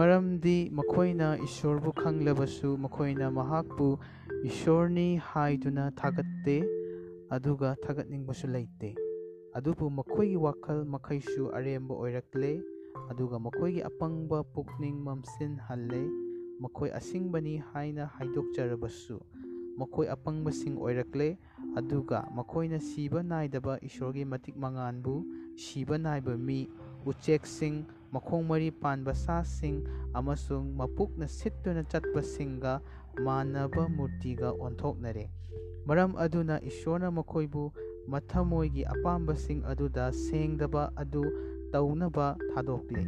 maramdi makhoina ishor bu khang labasu makhoina mahak bu ishor ni hai tuna thagatte aduga thagatning basu laitte adu bu makhoi gi wakal makhai shu arem bu oirakle aduga makhoi gi apang ba pukning mamsin halle makhoi asing bani haina haidok charabasu makhoi apang ba sing oirakle aduga makhoina siba nai daba ishor gi matik mangan bu siba nai ba mi uchek sing ꯃꯈꯣꯡ ꯃꯔꯤ ꯄꯥꯟꯕ ꯁꯥꯁꯤꯡ ꯑꯃꯁꯨꯡ ꯃꯄꯨꯛꯅ ꯁꯤꯠꯇꯨꯅ ꯆꯠꯄꯁꯤꯡꯒ ꯃꯥꯟꯅꯕ ꯃꯨꯔꯇꯤꯒ ꯑꯣꯟꯊꯣꯛꯅꯔꯦ ꯃꯔꯝ ꯑꯗꯨꯅ ꯏꯁꯣꯔꯅ ꯃꯈꯣꯏꯕꯨ ꯃꯊꯃꯣꯏꯒꯤ ꯑꯄꯥꯝꯕꯁꯤꯡ ꯑꯗꯨꯗ ꯁꯦꯡꯗꯕ ꯑꯗꯨ ꯇꯧꯅꯕ ꯊꯥꯗꯣꯛꯂꯤ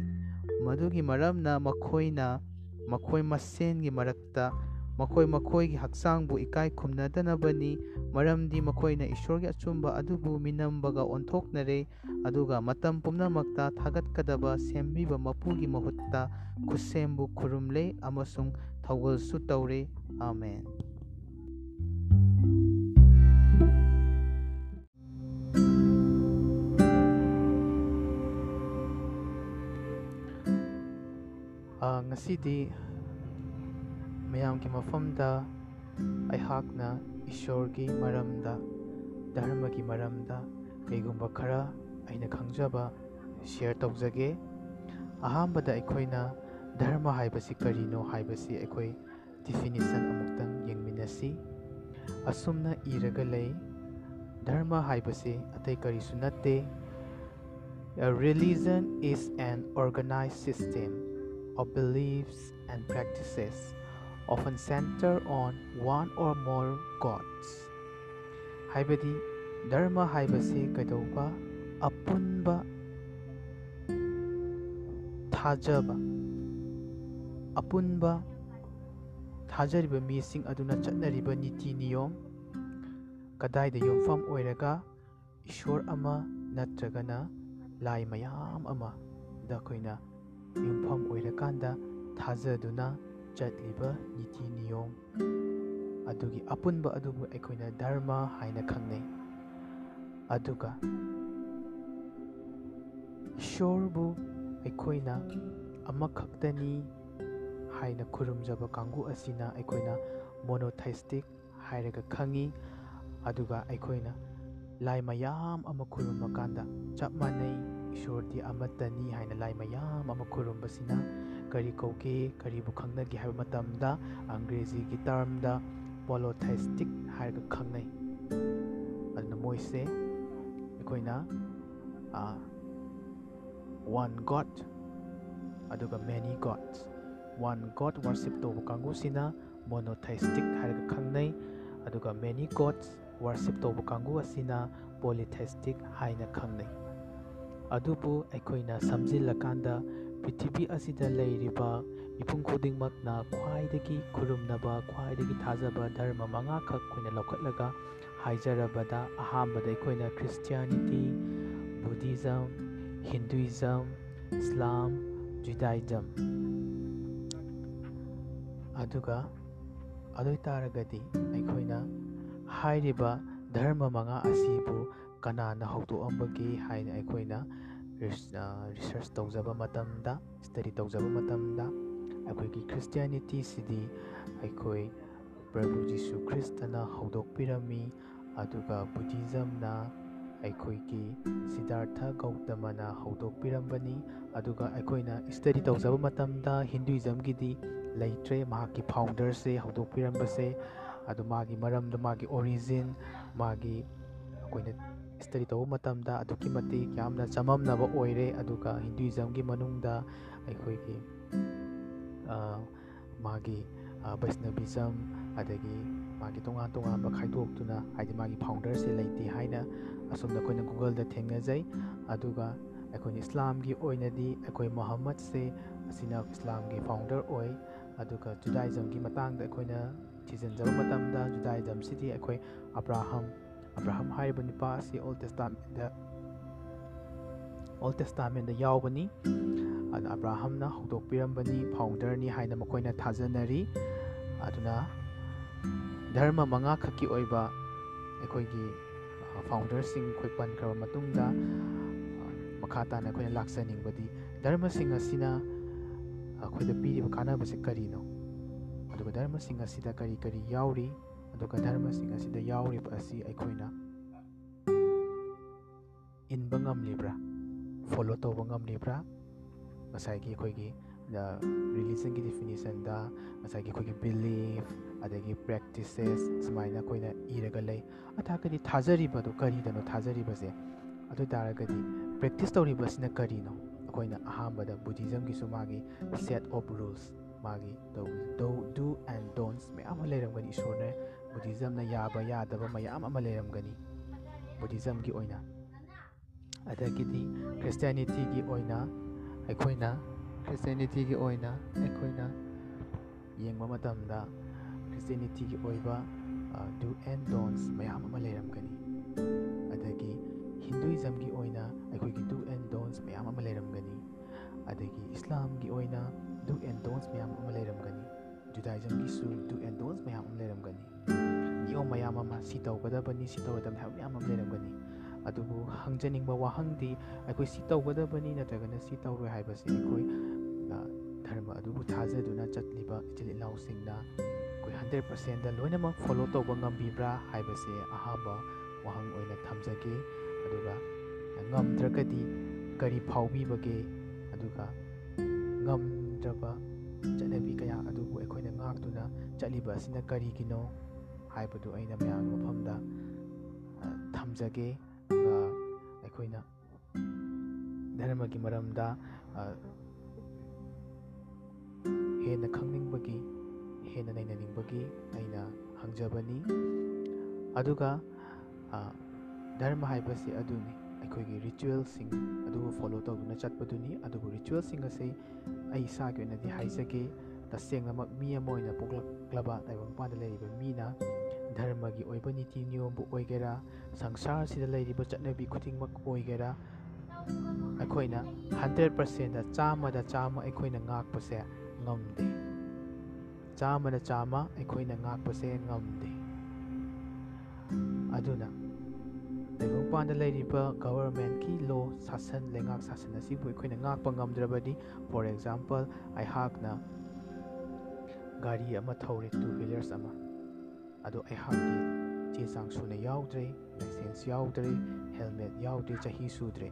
ꯃꯗꯨꯒꯤ ꯃꯔꯝꯅ ꯃꯈꯣꯏꯅ ꯃꯈꯣꯏ ꯃꯁꯦꯟꯒꯤ ꯃꯔꯛꯇ ꯃꯈꯣꯏ ꯃꯈꯣꯏꯒꯤ ꯍꯛꯆꯥꯡꯕꯨ ꯏꯀꯥꯏ ꯈꯨꯝꯅꯗꯅꯕꯅꯤ ꯃꯔꯝꯗꯤ ꯃꯈꯣꯏꯅ ꯏꯁꯣꯔꯒꯤ ꯑꯆꯨꯝꯕ ꯑꯗꯨꯕꯨ ꯃꯤꯅꯝꯕꯒ ꯑꯣꯟꯊꯣꯛꯅꯔꯦ ꯑꯗꯨꯒ ꯃꯇꯝ ꯄꯨꯝꯅꯃꯛꯇ ꯊꯥꯒꯠꯀꯗꯕ ꯁꯦꯝꯕꯤꯕ ꯃꯄꯨꯒꯤ ꯃꯍꯨꯠꯇ ꯈꯨꯠꯁꯦꯝꯕꯨ ꯈꯨꯔꯨꯝꯂꯦ ꯑꯃꯁꯨꯡ ꯊꯧꯒꯜꯁꯨ ꯇꯧꯔꯦ ꯑꯥꯃꯦꯟ ꯉꯁꯤꯗꯤ ꯃꯌꯥꯝꯒꯤ ꯃꯐꯝꯗ ꯑꯩꯍꯥꯛꯅ ꯏꯁꯣꯔꯒꯤ ꯃꯔꯝꯗ ꯙꯔꯃꯒꯤ ꯃꯔꯝꯗ ꯀꯩꯒꯨꯝꯕ ꯈꯔ ꯑꯩꯅ ꯈꯪꯖꯕ ꯁꯤꯌꯔ ꯇꯧꯖꯒꯦ ꯑꯍꯥꯟꯕꯗ ꯑꯩꯈꯣꯏꯅ ꯙꯔꯃ ꯍꯥꯏꯕꯁꯤ ꯀꯔꯤꯅꯣ ꯍꯥꯏꯕꯁꯤ ꯑꯩꯈꯣꯏ ꯗꯤꯐꯤꯅꯤꯁꯟ ꯑꯃꯨꯛꯇꯪ ꯌꯦꯡꯃꯤꯟꯅꯁꯤ ꯑꯁꯨꯝꯅ ꯏꯔꯒ ꯂꯩ ꯙꯔꯃ ꯍꯥꯏꯕꯁꯤ ꯑꯇꯩ ꯀꯔꯤꯁꯨ ꯅꯠꯇꯦ A religion is an organized system of beliefs and practices often center on one or more gods. ꯍꯥꯏꯕꯗꯤ ꯙꯔꯃ ꯍꯥꯏꯕꯁꯤ ꯀꯩꯗꯧꯕ ꯑꯄꯨꯟꯕ ꯊꯥꯖꯕ ꯑꯄꯨꯟꯕ ꯊꯥꯖꯔꯤꯕ ꯃꯤꯁꯤꯡ ꯑꯗꯨꯅ ꯆꯠꯅꯔꯤꯕ ꯅꯤꯇꯤ ꯅꯤꯌꯣꯝ ꯀꯗꯥꯏꯗ ꯌꯨꯝꯐꯝ ꯑꯣꯏꯔꯒ ꯏꯁꯣꯔ ꯑꯃ ꯅꯠꯇ꯭ꯔꯒꯅ ꯂꯥꯏ ꯃꯌꯥꯝ ꯑꯃꯗ ꯑꯩꯈꯣꯏꯅ ꯌꯨꯝꯐꯝ ꯑꯣꯏꯔꯀꯥꯟꯗ ꯊꯥꯖꯗꯨꯅ ꯆꯠꯂꯤꯕ ꯅꯤꯇꯤ ꯅꯤꯌꯣꯝ ꯑꯗꯨꯒꯤ ꯑꯄꯨꯟꯕ ꯑꯗꯨꯕꯨ ꯑꯩꯈꯣꯏꯅ ꯙꯔꯃ ꯍꯥꯏꯅ ꯈꯪꯅꯩ ꯑꯗꯨꯒ ꯏꯁꯣꯔꯕꯨ ꯑꯩꯈꯣꯏꯅ ꯑꯃꯈꯛꯇꯅꯤ ꯍꯥꯏꯅ ꯈꯨꯔꯨꯝꯖꯕ ꯀꯥꯡꯕꯨ ꯑꯁꯤꯅ ꯑꯩꯈꯣꯏꯅ ꯃꯣꯅꯣꯊꯩꯁꯇꯤꯛ ꯍꯥꯏꯔꯒ ꯈꯪꯉꯤ ꯑꯗꯨꯒ ꯑꯩꯈꯣꯏꯅ ꯂꯥꯏ ꯃꯌꯥꯝ ꯑꯃ ꯈꯨꯔꯨꯝꯕ ꯀꯥꯟꯗ ꯆꯞ ꯃꯥꯟꯅꯩ ꯏꯁꯣꯔꯗꯤ ꯑꯃꯠꯇꯅꯤ ꯍꯥꯏꯅ ꯂꯥꯏ ꯃꯌꯥꯝ ꯑꯃ ꯈꯨꯔꯨꯝꯕꯁꯤꯅ ꯀꯔꯤ ꯀꯧꯒꯦ ꯀꯔꯤꯕꯨ ꯈꯪꯅꯒꯦ ꯍꯥꯏꯕ ꯃꯇꯝꯗ ꯑꯪꯒ꯭ꯔꯦꯖꯤꯒꯤ ꯇꯔꯝꯗ ꯄꯣꯂꯣꯊꯥꯏꯁꯇꯤꯛ ꯍꯥꯏꯔꯒ ꯈꯪꯅꯩ ꯑꯗꯨꯅ ꯃꯣꯏꯁꯦ ꯑꯩꯈꯣꯏꯅ ꯋꯥꯟ ꯒꯣꯠ ꯑꯗꯨꯒ ꯃꯦꯅꯤ ꯒꯣꯠꯁ ꯋꯥꯟ ꯒꯣꯠ ꯋꯥꯔꯁꯤꯞ ꯇꯧꯕ ꯀꯥꯡꯕꯨꯁꯤꯅ ꯃꯣꯅꯣꯊꯥꯏꯁꯇꯤꯛ ꯍꯥꯏꯔꯒ ꯈꯪꯅꯩ ꯑꯗꯨꯒ ꯃꯦꯅꯤ ꯒꯣꯠꯁ ꯋꯥꯔꯁꯤꯞ ꯇꯧꯕ ꯀꯥꯡꯕꯨ ꯑꯁꯤꯅ ꯄꯣꯂꯤꯊꯥꯏꯁꯇꯤꯛ ꯍꯥꯏꯅ ꯈꯪꯅꯩ ꯑꯗꯨꯕꯨ ꯑꯩꯈꯣꯏꯅ ꯁꯝꯖꯤꯜꯂꯀꯥꯟꯗ ꯄ꯭ꯔꯤꯊꯤꯕꯤ ꯑꯁꯤꯗ ꯂꯩꯔꯤꯕ ꯃꯤꯄꯨꯝ ꯈꯨꯗꯤꯡꯃꯛꯅ ꯈ꯭ꯋꯥꯏꯗꯒꯤ ꯈꯨꯔꯨꯝꯅꯕ ꯈ꯭ꯋꯥꯏꯗꯒꯤ ꯊꯥꯖꯕ ꯙꯔꯃ ꯃꯉꯥꯈꯛ ꯑꯩꯈꯣꯏꯅ ꯂꯧꯈꯠꯂꯒ ꯍꯥꯏꯖꯔꯕꯗ ꯑꯍꯥꯟꯕꯗ ꯑꯩꯈꯣꯏꯅ Christianity Buddhism Hinduism Islam Judaism ꯑꯗꯨꯒ ꯑꯗꯨ ꯑꯣꯏꯇꯥꯔꯒꯗꯤ ꯑꯩꯈꯣꯏꯅ ꯍꯥꯏꯔꯤꯕ ꯙꯔꯃ ꯃꯉꯥ ꯑꯁꯤꯕꯨ ꯀꯅꯥꯅ ꯍꯧꯗꯣꯛꯑꯝꯕꯒꯦ ꯍꯥꯏꯅ ꯑꯩꯈꯣꯏꯅ ꯔꯤꯁꯔꯁ ꯇꯧꯖꯕ ꯃꯇꯝꯗ ꯁ꯭ꯇꯗꯤ ꯇꯧꯖꯕ ꯃꯇꯝꯗ ꯑꯩꯈꯣꯏꯒꯤ ꯈ꯭ꯔꯤꯁꯇꯤꯌꯥꯅꯤꯇꯤꯁꯤꯗꯤ ꯑꯩꯈꯣꯏ ꯄ꯭ꯔꯚꯨ ꯖꯤꯁꯨ ꯈ꯭ꯔꯤꯁꯇꯅ ꯍꯧꯗꯣꯛꯄꯤꯔꯝꯃꯤ ꯑꯗꯨꯒ ꯕꯨꯙꯤꯖꯝꯅ ꯑꯩꯈꯣꯏꯒꯤ ꯁꯤꯗꯥꯔꯊ ꯒꯧꯇꯃꯅ ꯍꯧꯗꯣꯛꯄꯤꯔꯝꯕꯅꯤ ꯑꯗꯨꯒ ꯑꯩꯈꯣꯏꯅ ꯁ꯭ꯇꯗꯤ ꯇꯧꯖꯕ ꯃꯇꯝꯗ ꯍꯤꯟꯗꯨꯏꯖꯝꯒꯤꯗꯤ ꯂꯩꯇ꯭ꯔꯦ ꯃꯍꯥꯛꯀꯤ ꯐꯥꯎꯟꯗꯔꯁꯦ ꯍꯧꯗꯣꯛꯄꯤꯔꯝꯕꯁꯦ ꯑꯗꯨ ꯃꯥꯒꯤ ꯃꯔꯝꯗ ꯃꯥꯒꯤ ꯑꯣꯔꯤꯖꯤꯟ ꯃꯥꯒꯤ ꯑꯩꯈꯣꯏꯅ ꯁ꯭ꯇꯗꯤ ꯇꯧꯕ ꯃꯇꯝꯗ ꯑꯗꯨꯛꯀꯤ ꯃꯇꯤꯛ ꯌꯥꯝꯅ ꯆꯃꯝꯅꯕ ꯑꯣꯏꯔꯦ ꯑꯗꯨꯒ ꯍꯤꯟꯗꯨꯏꯖꯝꯒꯤ ꯃꯅꯨꯡꯗ ꯑꯩꯈꯣꯏꯒꯤ ꯃꯥꯒꯤ ꯕꯩꯁꯅꯕꯤꯖꯝ ꯑꯗꯒꯤ ꯃꯥꯒꯤ ꯇꯣꯉꯥꯟ ꯇꯣꯉꯥꯟꯕ ꯈꯥꯏꯗꯣꯛꯇꯨꯅ ꯍꯥꯏꯗꯤ ꯃꯥꯒꯤ ꯐꯥꯎꯟꯗꯔꯁꯦ ꯂꯩꯇꯦ ꯍꯥꯏꯅ ꯑꯁꯨꯝꯅ ꯑꯩꯈꯣꯏꯅ ꯒꯨꯒꯜꯗ ꯊꯦꯡꯅꯖꯩ ꯑꯗꯨꯒ ꯑꯩꯈꯣꯏꯅ ꯏꯁꯂꯥꯝꯒꯤ ꯑꯣꯏꯅꯗꯤ ꯑꯩꯈꯣꯏ ꯃꯣꯍꯝꯃꯗꯁꯦ ꯑꯁꯤꯅ ꯏꯁꯂꯥꯝꯒꯤ ꯐꯥꯎꯟꯗꯔ ꯑꯣꯏ ꯑꯗꯨꯒ ꯖꯨꯗꯥꯏꯖꯝꯒꯤ ꯃꯇꯥꯡꯗ ꯑꯩꯈꯣꯏꯅ ꯊꯤꯖꯤꯟꯖꯕ ꯃꯇꯝꯗ ꯖꯨꯗꯥꯏꯖꯝꯁꯤꯗꯤ ꯑꯩꯈꯣꯏ ꯑꯕ꯭ꯔꯥꯍꯝ ꯑꯕ꯭ꯔꯥꯍꯝ ꯍꯥꯏꯔꯤꯕ ꯅꯨꯄꯥ ꯑꯁꯤ ꯑꯣꯜ ꯇꯦꯁꯇꯥꯃꯦꯟꯗ ꯑꯣꯜ ꯇꯦꯁꯇꯥꯃꯦꯟꯗ ꯌꯥꯎꯕꯅꯤ ꯑꯗꯨ ꯑꯕ꯭ꯔꯥꯍꯝꯅ ꯍꯧꯗꯣꯛꯄꯤꯔꯝꯕꯅꯤ ꯐꯥꯎꯟꯗꯔꯅꯤ ꯍꯥꯏꯅ ꯃꯈꯣꯏꯅ ꯊꯥꯖꯅꯔꯤ ꯑꯗꯨꯅ ꯙꯔꯃ ꯃꯉꯥꯈꯛꯀꯤ ꯑꯣꯏꯕ ꯑꯩꯈꯣꯏꯒꯤ ꯐꯥꯎꯟꯗꯔꯁꯤꯡ ꯑꯩꯈꯣꯏ ꯄꯟꯈ꯭ꯔꯕ ꯃꯇꯨꯡꯗ ꯃꯈꯥ ꯇꯥꯅ ꯑꯩꯈꯣꯏꯅ ꯂꯥꯛꯆꯅꯤꯡꯕꯗꯤ ꯙꯔꯃꯁꯤꯡ ꯑꯁꯤꯅ ꯑꯩꯈꯣꯏꯗ ꯄꯤꯔꯤꯕ ꯀꯥꯟꯅꯕꯁꯦ ꯀꯔꯤꯅꯣ ꯑꯗꯨꯒ ꯙꯔꯃꯁꯤꯡ ꯑꯁꯤꯗ ꯀꯔꯤ ꯀꯔꯤ ꯌꯥꯎꯔꯤ ꯑꯗꯨꯒ ꯙꯔꯃꯁꯤꯡ ꯑꯁꯤꯗ ꯌꯥꯎꯔꯤꯕ ꯑꯁꯤ ꯑꯩꯈꯣꯏꯅ ꯏꯟꯕ ꯉꯝꯂꯤꯕ꯭ꯔꯥ ꯐꯣꯂꯣ ꯇꯧꯕ ꯉꯝꯂꯤꯕ꯭ꯔꯥ ꯉꯁꯥꯏꯒꯤ ꯑꯩꯈꯣꯏꯒꯤ ꯔꯤꯂꯤꯖꯟꯒꯤ ꯗꯤꯐꯤꯅꯤꯁꯟꯗ ꯉꯁꯥꯏꯒꯤ ꯑꯩꯈꯣꯏꯒꯤ ꯕꯤꯂꯤꯐ ꯑꯗꯒꯤ ꯄ꯭ꯔꯦꯛꯇꯤꯁꯦꯁ ꯁꯨꯃꯥꯏꯅ ꯑꯩꯈꯣꯏꯅ ꯏꯔꯒ ꯂꯩ ꯑꯇꯥꯔꯒꯗꯤ ꯊꯥꯖꯔꯤꯕꯗꯣ ꯀꯔꯤꯗꯅꯣ ꯊꯥꯖꯔꯤꯕꯁꯦ ꯑꯗꯨ ꯑꯣꯏꯇꯥꯔꯒꯗꯤ ꯄ꯭ꯔꯦꯛꯇꯤꯁ ꯇꯧꯔꯤꯕꯁꯤꯅ ꯀꯔꯤꯅꯣ ꯑꯩꯈꯣꯏꯅ ꯑꯍꯥꯟꯕꯗ ꯕꯨꯙꯤꯖꯝꯒꯤꯁꯨ ꯃꯥꯒꯤ ꯁꯦꯠ ꯑꯣꯐ ꯔꯨꯜꯁ ꯃꯥꯒꯤ ꯗꯨ ꯑꯦꯟ ꯗꯣꯟꯁ ꯃꯌꯥꯝ ꯑꯃ ꯂꯩꯔꯝꯒꯅꯤ ꯏꯁꯣꯔꯅ ꯕꯨꯙꯤꯖꯝꯅ ꯌꯥꯕ ꯌꯥꯗꯕ ꯃꯌꯥꯝ ꯑꯃ ꯂꯩꯔꯝꯒꯅꯤ ꯕꯨꯙꯤꯖꯝꯒꯤ ꯑꯣꯏꯅ ꯑꯗꯒꯤꯗꯤ ꯈ꯭ꯔꯤꯁꯇꯤꯌꯥꯅꯤꯇꯤꯒꯤ ꯑꯣꯏꯅ ꯑꯩꯈꯣꯏꯅ ꯈ꯭ꯔꯤꯁꯇꯤꯌꯥꯅꯤꯇꯤꯒꯤ ꯑꯣꯏꯅ ꯑꯩꯈꯣꯏꯅ ꯌꯦꯡꯕ ꯃꯇꯝꯗ ꯈ꯭ꯔꯤꯁꯇꯤꯌꯥꯅꯤꯇꯤꯒꯤ ꯑꯣꯏꯕ ꯗꯨ ꯑꯦꯟ ꯗꯣꯟꯁ ꯃꯌꯥꯝ ꯑꯃ ꯂꯩꯔꯝꯒꯅꯤ ꯑꯗꯒꯤ ꯍꯤꯟꯗꯨꯏꯖꯝꯒꯤ ꯑꯣꯏꯅ ꯑꯩꯈꯣꯏꯒꯤ ꯗꯨ ꯑꯦꯟ ꯗꯣꯟꯁ ꯃꯌꯥꯝ ꯑꯃ ꯂꯩꯔꯝꯒꯅꯤ ꯑꯗꯒꯤ ꯏꯁꯂꯥꯝꯒꯤ ꯑꯣꯏꯅ ꯗꯨ ꯑꯦꯟ ꯗꯣꯟꯁ ꯃꯌꯥꯝ ꯑꯃ ꯂꯩꯔꯝꯒꯅꯤ ꯖꯨꯗꯥꯏꯖꯝꯒꯤꯁꯨ ꯗꯨ ꯑꯦꯟ ꯗꯣꯟꯁ ꯃꯌꯥꯝ ꯑꯃ ꯂꯩꯔꯝꯒꯅꯤ ꯅꯤꯌꯣꯝ ꯃꯌꯥꯝ ꯑꯃ ꯁꯤ ꯇꯧꯒꯗꯕꯅꯤ ꯁꯤ ꯇꯧꯒꯗꯕꯅꯤ ꯍꯥꯏꯕ ꯃꯌꯥꯝ ꯑꯃ ꯂꯩꯔꯝꯒꯅꯤ ꯑꯗꯨꯕꯨ ꯍꯪꯖꯅꯤꯡꯕ ꯋꯥꯍꯪꯗꯤ ꯑꯩꯈꯣꯏ ꯁꯤ ꯇꯧꯒꯗꯕꯅꯤ ꯅꯠꯇ꯭ꯔꯒꯅ ꯁꯤ ꯇꯧꯔꯣꯏ ꯍꯥꯏꯕꯁꯤ ꯑꯩꯈꯣꯏ ꯙꯔꯃ ꯑꯗꯨꯕꯨ ꯊꯥꯖꯗꯨꯅ ꯆꯠꯂꯤꯕ ꯏꯆꯤꯜ ꯏꯅꯥꯎꯁꯤꯡꯅ ꯑꯩꯈꯣꯏ ꯍꯟꯗ꯭ꯔꯦꯠ ꯄꯥꯔꯁꯦꯟꯗ ꯂꯣꯏꯅꯃꯛ ꯐꯣꯂꯣ ꯇꯧꯕ ꯉꯝꯕꯤꯕ꯭ꯔꯥ ꯍꯥꯏꯕꯁꯦ ꯑꯍꯥꯟꯕ ꯋꯥꯍꯪ ꯑꯣꯏꯅ ꯊꯝꯖꯒꯦ ꯑꯗꯨꯒ ꯉꯝꯗ꯭ꯔꯒꯗꯤ ꯀꯔꯤ ꯐꯥꯎꯕꯤꯕꯒꯦ ꯑꯗꯨꯒ ꯉꯝꯗ꯭ꯔꯕ ꯆꯠꯅꯕꯤ ꯀꯌా ꯑꯗꯨꯕꯨ ꯑꯩꯈꯣꯏꯅ ꯉꯥꯛꯇꯨꯅ ꯆꯠꯂꯤꯕ ꯑꯁꯤꯅ ꯀꯔꯤꯒꯤꯅꯣ ꯍꯥꯏꯕꯗꯨ ꯑꯩꯅ ꯃꯌꯥꯝꯒꯤ ꯃꯐꯝꯗ ꯊꯝꯖꯒꯦ ꯑꯩꯈꯣꯏꯅ ꯙꯔꯃꯒꯤ ꯃꯔꯝꯗ ꯍꯦꯟꯅ ꯈꯪꯅꯤꯡꯕꯒꯤ ꯍꯦꯟꯅ ꯅꯩꯅꯅꯤꯡꯕꯒꯤ ꯑꯩꯅ ꯍꯪꯖꯕꯅꯤ ꯑꯗꯨꯒ ꯙꯔꯃ ꯍꯥꯏꯕꯁꯤ ꯑꯗꯨꯅꯤ ꯑꯩꯈꯣꯏꯒꯤ ꯔꯤꯆꯨꯋꯦꯜꯁꯤꯡ ꯑꯗꯨꯕꯨ ꯐꯣꯂꯣ ꯇꯧꯗꯨꯅ ꯆꯠꯄꯗꯨꯅꯤ ꯑꯗꯨꯕꯨ ꯔꯤꯆꯨꯋꯦꯜꯁꯤꯡ ꯑꯁꯤ ꯑꯩ ꯏꯁꯥꯒꯤ ꯑꯣꯏꯅꯗꯤ ꯍꯥꯏꯖꯒꯦ ꯇꯁꯦꯡꯅꯃꯛ ꯃꯤ ꯑꯃ ꯑꯣꯏꯅ ꯄꯣꯛꯂꯛꯂꯕ ꯇꯥꯏꯕꯪꯄꯥꯟꯗ ꯂꯩꯔꯤꯕ ꯃꯤꯅ ꯙꯔꯃꯒꯤ ꯑꯣꯏꯕ ꯅꯤꯇꯤ ꯅꯤꯌꯣꯝꯕꯨ ꯑꯣꯏꯒꯦꯔꯥ ꯁꯪꯁꯥꯔꯁꯤꯗ ꯂꯩꯔꯤꯕ ꯆꯠꯅꯕꯤ ꯈꯨꯗꯤꯡꯃꯛ ꯑꯣꯏꯒꯦꯔꯥ ꯑꯩꯈꯣꯏꯅ ꯍꯟꯗ꯭ꯔꯦꯠ ꯄꯥꯔꯁꯦꯟꯗ ꯆꯥꯝꯃꯗ ꯆꯥꯝꯃ ꯑꯩꯈꯣꯏꯅ ꯉꯥꯛꯄꯁꯦ ꯉꯝꯗꯦ ꯆꯥꯝꯃꯗ ꯆꯥꯝꯃ ꯑꯩꯈꯣꯏꯅ ꯉꯥꯛꯄꯁꯦ ꯉꯝꯗꯦ ꯑꯗꯨꯅ ꯇꯥꯏꯕꯪꯄꯥꯟꯗ ꯂꯩꯔꯤꯕ ꯒꯕꯔꯃꯦꯟꯠꯀꯤ ꯂꯣ ꯁꯥꯁꯟ ꯂꯩꯉꯥꯛ ꯁꯥꯁꯟ ꯑꯁꯤꯕꯨ ꯑꯩꯈꯣꯏꯅ ꯉꯥꯛꯄ ꯉꯝꯗ꯭ꯔꯕꯗꯤ ꯐꯣꯔ ꯑꯦꯛꯖꯥꯝꯄꯜ ꯑꯩꯍꯥꯛꯅ ꯒꯥꯔꯤ ꯑꯃ ꯊꯧꯔꯦ ꯇꯨ ꯍ꯭ꯋꯤꯂꯔꯁ ꯑꯃ ꯑꯗꯣ ꯑꯩꯍꯥꯛꯀꯤ ꯆꯦ ꯆꯥꯡ ꯁꯨꯅ ꯌꯥꯎꯗ꯭ꯔꯦ ꯂꯥꯏꯁꯦꯟꯁ ꯌꯥꯎꯗ꯭ꯔꯦ ꯍꯦꯜꯃꯦꯠ ꯌꯥꯎꯗ꯭ꯔꯦ ꯆꯍꯤ ꯁꯨꯗ꯭ꯔꯦ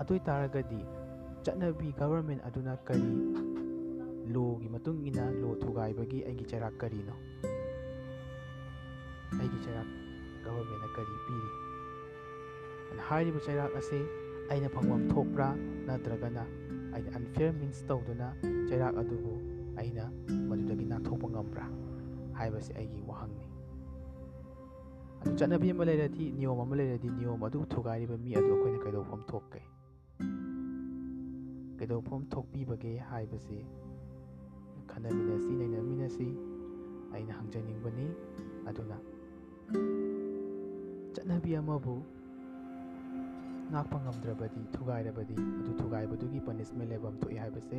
ꯑꯗꯨ ꯑꯣꯏꯇꯥꯔꯒꯗꯤ ꯆꯠꯅꯕꯤ ꯒꯕꯔꯃꯦꯟ ꯑꯗꯨꯅ ꯀꯔꯤ ꯂꯣꯒꯤ ꯃꯇꯨꯡ ꯏꯟꯅ ꯂꯣ ꯊꯨꯒꯥꯏꯕꯒꯤ ꯑꯩꯒꯤ ꯆꯩꯔꯥꯛ ꯀꯔꯤꯅꯣ ꯑꯩꯒꯤ ꯆꯩꯔꯥꯛ ꯒꯕꯔꯃꯦꯟꯅ ꯀꯔꯤ ꯄꯤꯔꯤ ꯍꯥꯏꯔꯤꯕ ꯆꯩꯔꯥꯛ ꯑꯁꯤ ꯑꯩꯅ ꯐꯪꯐꯝ ꯊꯣꯛꯄ꯭ꯔꯥ ꯅꯠꯇ꯭ꯔꯒꯅ ꯑꯩꯅ ꯑꯟꯐꯤꯌꯔ ꯃꯤꯟꯁ ꯇꯧꯗꯨꯅ ꯆꯩꯔꯥꯛ ꯑꯗꯨꯕꯨ ꯑꯩꯅ ꯃꯗꯨꯗꯒꯤ ꯅꯥꯟꯊꯣꯛꯄ ꯉꯝꯕ꯭ꯔꯥ ꯍꯥꯏꯕꯁꯤ ꯑꯩꯒꯤ ꯋꯥꯍꯪꯅꯤ ꯑꯗꯨ ꯆꯠꯅꯕꯤ ꯑꯃ ꯂꯩꯔꯗꯤ ꯅꯤꯌꯣꯝ ꯑꯃ ꯂꯩꯔꯗꯤ ꯅꯤꯌꯣꯝ ꯑꯗꯨ ꯊꯨꯒꯥꯏꯔꯤꯕ ꯃꯤ ꯑꯗꯨ ꯑꯩꯈꯣꯏꯅ ꯀꯩꯗꯧꯐꯝ ꯊꯣꯛꯀꯦ ꯀꯩꯗꯧꯐꯝ ꯊꯣꯛꯄꯤꯕꯒꯦ ꯍꯥꯏꯕꯁꯤ ꯈꯟꯅꯃꯤꯟꯅꯁꯤ ꯅꯩꯅꯃꯤꯟꯅꯁꯤ ꯑꯩꯅ ꯍꯪꯖꯅꯤꯡꯕꯅꯤ ꯑꯗꯨꯅ ꯆꯠꯅꯕꯤ ꯑꯃꯕꯨ ꯉꯥꯛꯄ ꯉꯝꯗ꯭ꯔꯕꯗꯤ ꯊꯨꯒꯥꯏꯔꯕꯗꯤ ꯑꯗꯨ ꯊꯨꯒꯥꯏꯕꯗꯨꯒꯤ ꯄꯅꯤꯁꯃꯦꯟ ꯂꯩꯐꯝ ꯊꯣꯛꯏ ꯍꯥꯏꯕꯁꯦ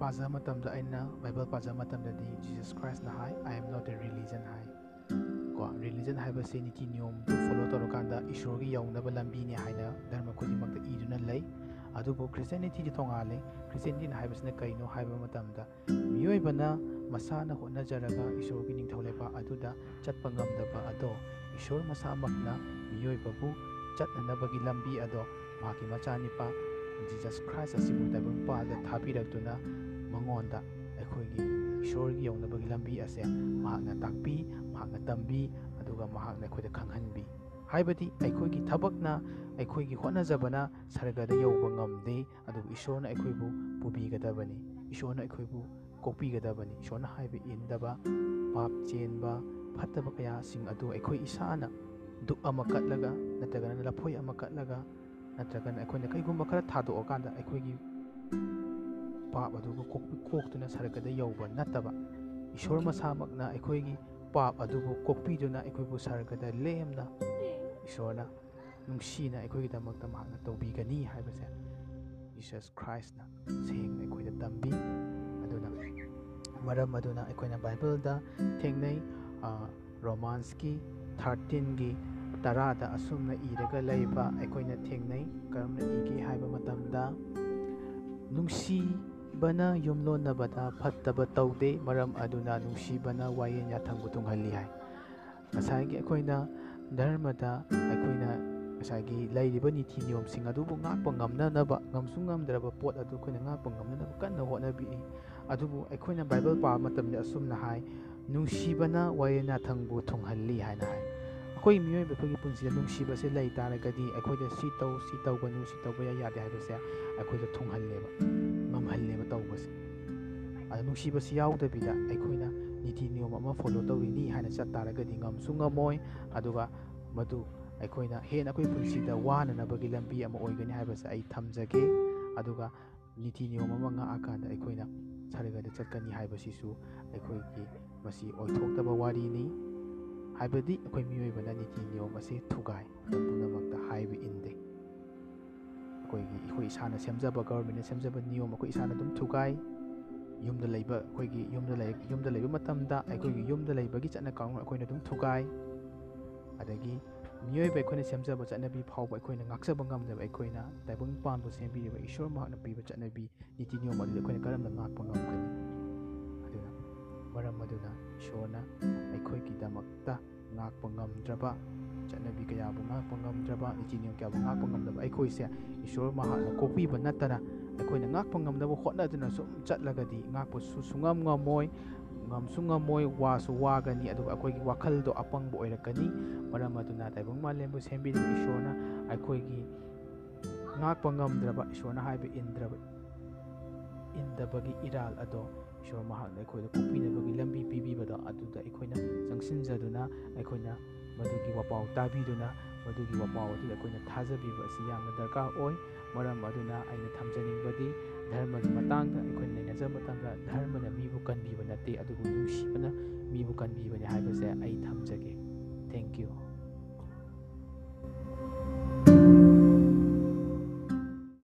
ꯄꯥꯖꯕ ꯃꯇꯝꯗ ꯑꯩꯅ ꯕꯥꯏꯕꯜ ꯄꯥꯖꯕ ꯃꯇꯝꯗꯗꯤ ꯖꯤꯖꯁ ꯈ꯭ꯔꯥꯏꯁꯅ ꯍꯥꯏ I am not a religion ꯍꯥꯏ ꯀꯣ ꯔꯤꯂꯤꯖꯟ ꯍꯥꯏꯕꯁꯤ ꯅꯤꯇꯤ ꯅꯤꯌꯣꯝꯗꯨ ꯐꯣꯂꯣ ꯇꯧꯔꯀꯥꯟꯗ ꯏꯁꯣꯔꯒꯤ ꯌꯧꯅꯕ ꯂꯝꯕꯤꯅꯤ ꯍꯥꯏꯅ ꯙꯔꯃ ꯈꯨꯗꯤꯡꯃꯛꯇ ꯏꯗꯨꯅ ꯂꯩ ꯑꯗꯨꯕꯨ ꯈ꯭ꯔꯤꯁꯇꯤꯌꯥꯅꯤꯇꯤꯗꯤ ꯇꯣꯡꯉꯥꯜꯂꯤ ꯈ꯭ꯔꯤꯁꯇꯤꯌꯥꯅꯤꯇꯤꯅ ꯍꯥꯏꯕꯁꯤꯅ ꯀꯩꯅꯣ ꯍꯥꯏꯕ ꯃꯇꯝꯗ ꯃꯤꯑꯣꯏꯕꯅ ꯃꯁꯥꯅ ꯍꯣꯠꯅꯖꯔꯒ ꯏꯁꯣꯔꯒꯤ ꯅꯤꯡꯊꯧ ꯂꯩꯕꯥꯛ ꯑꯗꯨꯗ ꯆꯠꯄ ꯉꯝꯗꯕ ꯑꯗꯣ ꯏꯁꯣꯔ ꯃꯁꯥꯃꯛꯅ ꯃꯤꯑꯣꯏꯕꯕꯨ ꯆꯠꯅꯅꯕꯒꯤ ꯂꯝꯕꯤ ꯑꯗꯣ ꯃꯍꯥꯛꯀꯤ ꯃꯆꯥꯅꯤꯄꯥ ꯖꯤꯖꯁ ꯈ꯭ꯔꯥꯏꯁ ꯑꯁꯤꯕꯨ ꯇꯥꯏꯕꯪꯄꯥꯜꯗ ꯊꯥꯕꯤꯔꯛꯇꯨꯅ ꯃꯉꯣꯟꯗ ꯑꯩꯈꯣꯏꯒꯤ ꯏꯁꯣꯔꯒꯤ ꯌꯧꯅꯕꯒꯤ ꯂꯝꯕꯤ ꯑꯁꯦ ꯃꯍꯥꯛꯅ ꯇꯥꯛꯄꯤ ꯃꯍꯥꯛꯅ ꯇꯝꯕꯤ ꯑꯗꯨꯒ ꯃꯍꯥꯛꯅ ꯑꯩꯈꯣꯏꯗ ꯈꯪꯍꯟꯕꯤ ꯍꯥꯏꯕꯗꯤ ꯑꯩꯈꯣꯏꯒꯤ ꯊꯕꯛꯅ ꯑꯩꯈꯣꯏꯒꯤ ꯍꯣꯠꯅꯖꯕꯅ ꯁꯔꯒꯗ ꯌꯧꯕ ꯉꯝꯗꯦ ꯑꯗꯨꯕꯨ ꯏꯁꯣꯔꯅ ꯑꯩꯈꯣꯏꯕꯨ ꯄꯨꯕꯤꯒꯗꯕꯅꯤ ꯏꯁꯣꯔꯅ ꯑꯩꯈꯣꯏꯕꯨ ꯀꯣꯛꯄꯤꯒꯗꯕꯅꯤ ꯏꯁꯣꯔꯅ ꯍꯥꯏꯕ ꯏꯟꯗꯕ ꯄꯥꯞ ꯆꯦꯟꯕ ꯐꯠꯇꯕ ꯀꯌꯥꯁꯤꯡ ꯑꯗꯨ ꯑꯩꯈꯣꯏ ꯏꯁꯥꯅ ꯗꯨꯛ ꯑꯃ ꯀꯠꯂꯒ ꯅꯠꯇ꯭ꯔꯒꯅ ꯂꯐꯣꯏ ꯑꯃ ꯀꯠꯂꯒ ꯅꯠꯇ꯭ꯔꯒꯅ ꯑꯩꯈꯣꯏꯅ ꯀꯩꯒꯨꯝꯕ ꯈꯔ ꯊꯥꯗꯣꯛꯑꯀꯥꯟꯗ ꯑꯩꯈꯣꯏꯒꯤ ꯄꯥꯞ ꯑꯗꯨꯕꯨ ꯀꯣꯛꯇꯨꯅ ꯁꯔꯒꯗ ꯌꯧꯕ ꯅꯠꯇꯕ ꯏꯁꯣꯔ ꯃꯁꯥꯃꯛꯅ ꯑꯩꯈꯣꯏꯒꯤ ꯄꯥꯞ ꯑꯗꯨꯕꯨ ꯀꯣꯛꯄꯤꯗꯨꯅ ꯑꯩꯈꯣꯏꯕꯨ ꯁꯔꯒꯗ ꯂꯦꯝꯅ ꯏꯁꯣꯔꯅ ꯅꯨꯡꯁꯤꯅ ꯑꯩꯈꯣꯏꯒꯤꯗꯃꯛꯇ ꯃꯍꯥꯛꯅ ꯇꯧꯕꯤꯒꯅꯤ ꯍꯥꯏꯕꯁꯦ ꯖꯤꯁꯁ ꯈ꯭ꯔꯥꯏꯁꯅ ꯁꯦꯡꯅ ꯑꯩꯈꯣꯏꯗ ꯇꯝꯕꯤ ꯑꯗꯨꯅ ꯃꯔꯝ ꯑꯗꯨꯅ ꯑꯩꯈꯣꯏꯅ ꯕꯥꯏꯕꯜꯗ ꯊꯦꯡꯅꯩ ꯔꯣꯃꯥꯟꯁꯀꯤ ꯊꯥꯔꯇꯤꯟꯒꯤ ꯇꯔꯥꯗ ꯑꯁꯨꯝꯅ ꯏꯔꯒ ꯂꯩꯕ ꯑꯩꯈꯣꯏꯅ ꯊꯦꯡꯅꯩ ꯀꯔꯝꯅ ꯏꯒꯦ ꯍꯥꯏꯕ ꯃꯇꯝꯗ ꯅꯨꯡꯁꯤꯕꯅ ꯌꯨꯝꯂꯣꯟꯅꯕꯗ ꯐꯠꯇꯕ ꯇꯧꯗꯦ ꯃꯔꯝ ꯑꯗꯨꯅ ꯅꯨꯡꯁꯤꯕꯅ ꯋꯥꯌꯦꯜ ꯌꯥꯊꯪꯕꯨ ꯊꯨꯡꯍꯜꯂꯤ ꯍꯥꯏ ꯉꯁꯥꯏꯒꯤ ꯑꯩꯈꯣꯏꯅ ꯙꯔꯃꯗ ꯑꯩꯈꯣꯏꯅ ꯉꯁꯥꯏꯒꯤ ꯂꯩꯔꯤꯕ ꯅꯤꯇꯤ ꯅꯤꯌꯣꯝꯁꯤꯡ ꯑꯗꯨꯕꯨ ꯉꯥꯛꯄ ꯉꯝꯅꯅꯕ ꯉꯝꯁꯨ ꯉꯝꯗ꯭ꯔꯕ ꯄꯣꯠ ꯑꯗꯨ ꯑꯩꯈꯣꯏꯅ ꯉꯥꯛꯄ ꯉꯝꯅꯅꯕ ꯀꯟꯅ ꯍꯣꯠꯅꯕꯤꯏ ꯑꯗꯨꯕꯨ ꯑꯩꯈꯣꯏꯅ ꯕꯥꯏꯕꯜ ꯄꯥꯕ ꯃꯇꯝꯗ ꯑꯁꯨꯝꯅ ꯍꯥꯏ ꯅꯨꯡꯁꯤꯕꯅ ꯋꯥꯌꯦꯜ ꯌꯥꯊꯪꯕꯨ ꯊꯨꯡꯍꯜꯂꯤ ꯍꯥꯏꯅ ꯍꯥꯏ ꯑꯩꯈꯣꯏ ꯃꯤꯑꯣꯏꯕ ꯑꯩꯈꯣꯏꯒꯤ ꯄꯨꯟꯁꯤꯗ ꯅꯨꯡꯁꯤꯕꯁꯦ ꯂꯩ ꯇꯥꯔꯒꯗꯤ ꯑꯩꯈꯣꯏꯗ ꯁꯤ ꯇꯧ ꯁꯤ ꯇꯧꯒꯅꯨ ꯁꯤ ꯇꯧꯕ ꯌꯥꯗꯦ ꯍꯥꯏꯕꯁꯦ ꯑꯩꯈꯣꯏꯗ ꯊꯨꯡꯍꯜꯂꯦꯕ ꯉꯝꯍꯜꯂꯦꯕ ꯇꯧꯕꯁꯦ ꯑꯗ ꯅꯨꯡꯁꯤꯕꯁꯤ ꯌꯥꯎꯗꯕꯤꯗ ꯑꯩꯈꯣꯏꯅ ꯅꯤꯇꯤ ꯅꯤꯌꯣꯝ ꯑꯃ ꯐꯣꯂꯣ ꯇꯧꯔꯤꯅꯤ ꯍꯥꯏꯅ ꯆꯠ ꯇꯥꯔꯒꯗꯤ ꯉꯝꯁꯨ ꯉꯝꯃꯣꯏ ꯑꯗꯨꯒ ꯃꯗꯨ ꯑꯩꯈꯣꯏꯅ ꯍꯦꯟꯅ ꯑꯩꯈꯣꯏ ꯄꯨꯟꯁꯤꯗ ꯋꯥꯅꯅꯕꯒꯤ ꯂꯝꯕꯤ ꯑꯃ ꯑꯣꯏꯒꯅꯤ ꯍꯥꯏꯕꯁꯦ ꯑꯩ ꯊꯝꯖꯒꯦ ꯑꯗꯨꯒ ꯅꯤꯇꯤ ꯅꯤꯌꯣꯝ ꯑꯃ ꯉꯥꯛꯑꯀꯥꯟꯗ ꯑꯩꯈꯣꯏꯅ ꯁꯔꯒꯗ ꯆꯠꯀꯅꯤ ꯍꯥꯏꯕꯁꯤꯁꯨ ꯑꯩꯈꯣꯏꯒꯤ ꯃꯁꯤ ꯑꯣꯏꯊꯣꯛꯇꯕ ꯋꯥꯔꯤꯅꯤ ꯍꯥꯏꯕꯗꯤ ꯑꯩꯈꯣꯏ ꯃꯤꯑꯣꯏꯕꯅ ꯅꯤꯇꯤ ꯅꯤꯌꯣꯝ ꯑꯁꯤ ꯊꯨꯒꯥꯏ ꯃꯇꯝ ꯄꯨꯝꯅꯃꯛꯇ ꯍꯥꯏꯕ ꯏꯟꯗꯦ ꯑꯩꯈꯣꯏꯒꯤ ꯑꯩꯈꯣꯏ ꯏꯁꯥꯅ ꯁꯦꯝꯖꯕ ꯒꯚꯔꯟꯃꯦꯟꯅ ꯁꯦꯝꯖꯕ ꯅꯤꯌꯣꯝ ꯑꯩꯈꯣꯏ ꯏꯁꯥꯅ ꯑꯗꯨꯝ ꯊꯨꯒꯥꯏ ꯌꯨꯝꯗ ꯂꯩꯕ ꯑꯩꯈꯣꯏꯒꯤ ꯌꯨꯝꯗ ꯂꯩ ꯌꯨꯝꯗ ꯂꯩꯕ ꯃꯇꯝꯗ ꯑꯩꯈꯣꯏꯒꯤ ꯌꯨꯝꯗ ꯂꯩꯕꯒꯤ ꯆꯠꯅ ꯀꯥꯡꯂꯣꯟ ꯑꯩꯈꯣꯏꯅ ꯑꯗꯨꯝ ꯊꯨꯒꯥꯏ ꯑꯗꯒꯤ ꯃꯤꯑꯣꯏꯕ ꯑꯩꯈꯣꯏꯅ ꯁꯦꯝꯖꯕ ꯆꯠꯅꯕꯤ ꯐꯥꯎꯕ ꯑꯩꯈꯣꯏꯅ ꯉꯥꯛꯆꯕ ꯉꯝꯗꯕ ꯑꯩꯈꯣꯏꯅ ꯇꯥꯏꯕꯪꯄꯥꯟꯕꯨ ꯁꯦꯝꯕꯤꯔꯤꯕ ꯏꯁꯣꯔ ꯃꯍꯥꯛꯅ ꯄꯤꯕ ꯆꯠꯅꯕꯤ ꯅꯤꯇꯤ ꯅꯤꯌꯣꯝ ꯑꯗꯨꯗꯤ ꯑꯩꯈꯣꯏꯅ ꯀꯔꯝꯅ ꯉꯥꯛꯄ ꯉꯝꯒꯅꯤ ꯑꯗꯨꯅ ꯃꯔꯝ ꯑꯗꯨꯅ ꯏꯁꯣꯔꯅ ꯑꯩꯈꯣꯏꯒꯤꯗꯃꯛꯇ ꯉꯥꯛꯄ ꯉꯝꯗ꯭ꯔꯕ ꯆꯠꯅꯕꯤ ꯀꯌꯥꯕꯨ ꯉꯥꯛꯄ ꯉꯝꯗ꯭ꯔꯕ ꯅꯤꯇꯤ ꯅꯤꯌꯣꯝ ꯀꯌꯥꯕꯨ ꯉꯥꯛꯄ ꯉꯝꯗꯕ ꯑꯩꯈꯣꯏꯁꯦ ꯏꯁꯣꯔ ꯃꯍꯥꯛꯅ ꯀꯣꯛꯄꯤꯕ ꯅꯠꯇꯅ ꯑꯩꯈꯣꯏꯅ ꯉꯥꯛꯄ ꯉꯝꯅꯕ ꯍꯣꯠꯅꯗꯨꯅ ꯁꯨꯝ ꯆꯠꯂꯒꯗꯤ ꯉꯥꯛꯄꯁꯨ ꯁꯨꯉꯝ ꯉꯝꯃꯣꯏ ꯉꯝꯁꯨ ꯉꯝꯃꯣꯏ ꯋꯥꯁꯨ ꯋꯥꯒꯅꯤ ꯑꯗꯨꯒ ꯑꯩꯈꯣꯏꯒꯤ ꯋꯥꯈꯜꯗꯣ ꯑꯄꯪꯕ ꯑꯣꯏꯔꯛꯀꯅꯤ ꯃꯔꯝ ꯑꯗꯨꯅ ꯇꯥꯏꯕꯪ ꯃꯥꯂꯦꯝꯕꯨ ꯁꯦꯝꯕꯤꯔꯤꯕ ꯏꯁꯣꯔꯅ ꯑꯩꯈꯣꯏꯒꯤ ꯉꯥꯛꯄ ꯉꯝꯗ꯭ꯔꯕ ꯏꯁꯣꯔꯅ ꯍꯥꯏꯕ ꯏꯟꯗ꯭ꯔꯕ ꯏꯟꯗꯕꯒꯤ ꯏꯔꯥꯜ ꯑꯗꯣ ꯏꯁꯣꯔ ꯃꯍꯥꯛꯅ ꯑꯩꯈꯣꯏꯗ ꯀꯣꯛꯄꯤꯅꯕꯒꯤ ꯂꯝꯕꯤ ꯄꯤꯕꯤꯕꯗꯣ ꯑꯗꯨꯗ ꯑꯩꯈꯣꯏꯅ ꯆꯪꯁꯤꯟꯖꯗꯨꯅ ꯑꯩꯈꯣꯏꯅ ꯃꯗꯨꯒꯤ ꯋꯥꯄꯥꯎ ꯇꯥꯕꯤꯗꯨꯅ ꯃꯗꯨꯒꯤ ꯋꯥꯄꯥꯎ ꯑꯗꯨꯗ ꯑꯩꯈꯣꯏꯅ ꯊꯥꯖꯕꯤꯕ ꯑꯁꯤ ꯌꯥꯝꯅ ꯗꯔꯀꯥꯔ ꯑꯣꯏ ꯃꯔꯝ ꯑꯗꯨꯅ ꯑꯩꯅ ꯊꯝꯖꯅꯤꯡꯕꯗꯤ ꯙꯔꯃꯒꯤ ꯃꯇꯥꯡꯗ ꯑꯩꯈꯣꯏꯅ ꯅꯩꯅꯖꯕ ꯃꯇꯝꯗ ꯙꯔꯃꯅ ꯃꯤꯕꯨ ꯀꯟꯕꯤꯕ ꯅꯠꯇꯦ ꯑꯗꯨꯕꯨ ꯅꯨꯡꯁꯤꯕꯅ ꯃꯤꯕꯨ ꯀꯟꯕꯤꯕꯅꯤ ꯍꯥꯏꯕꯁꯦ ꯑꯩ ꯊꯝꯖꯒꯦ ꯊꯦꯡꯛ ꯌꯨ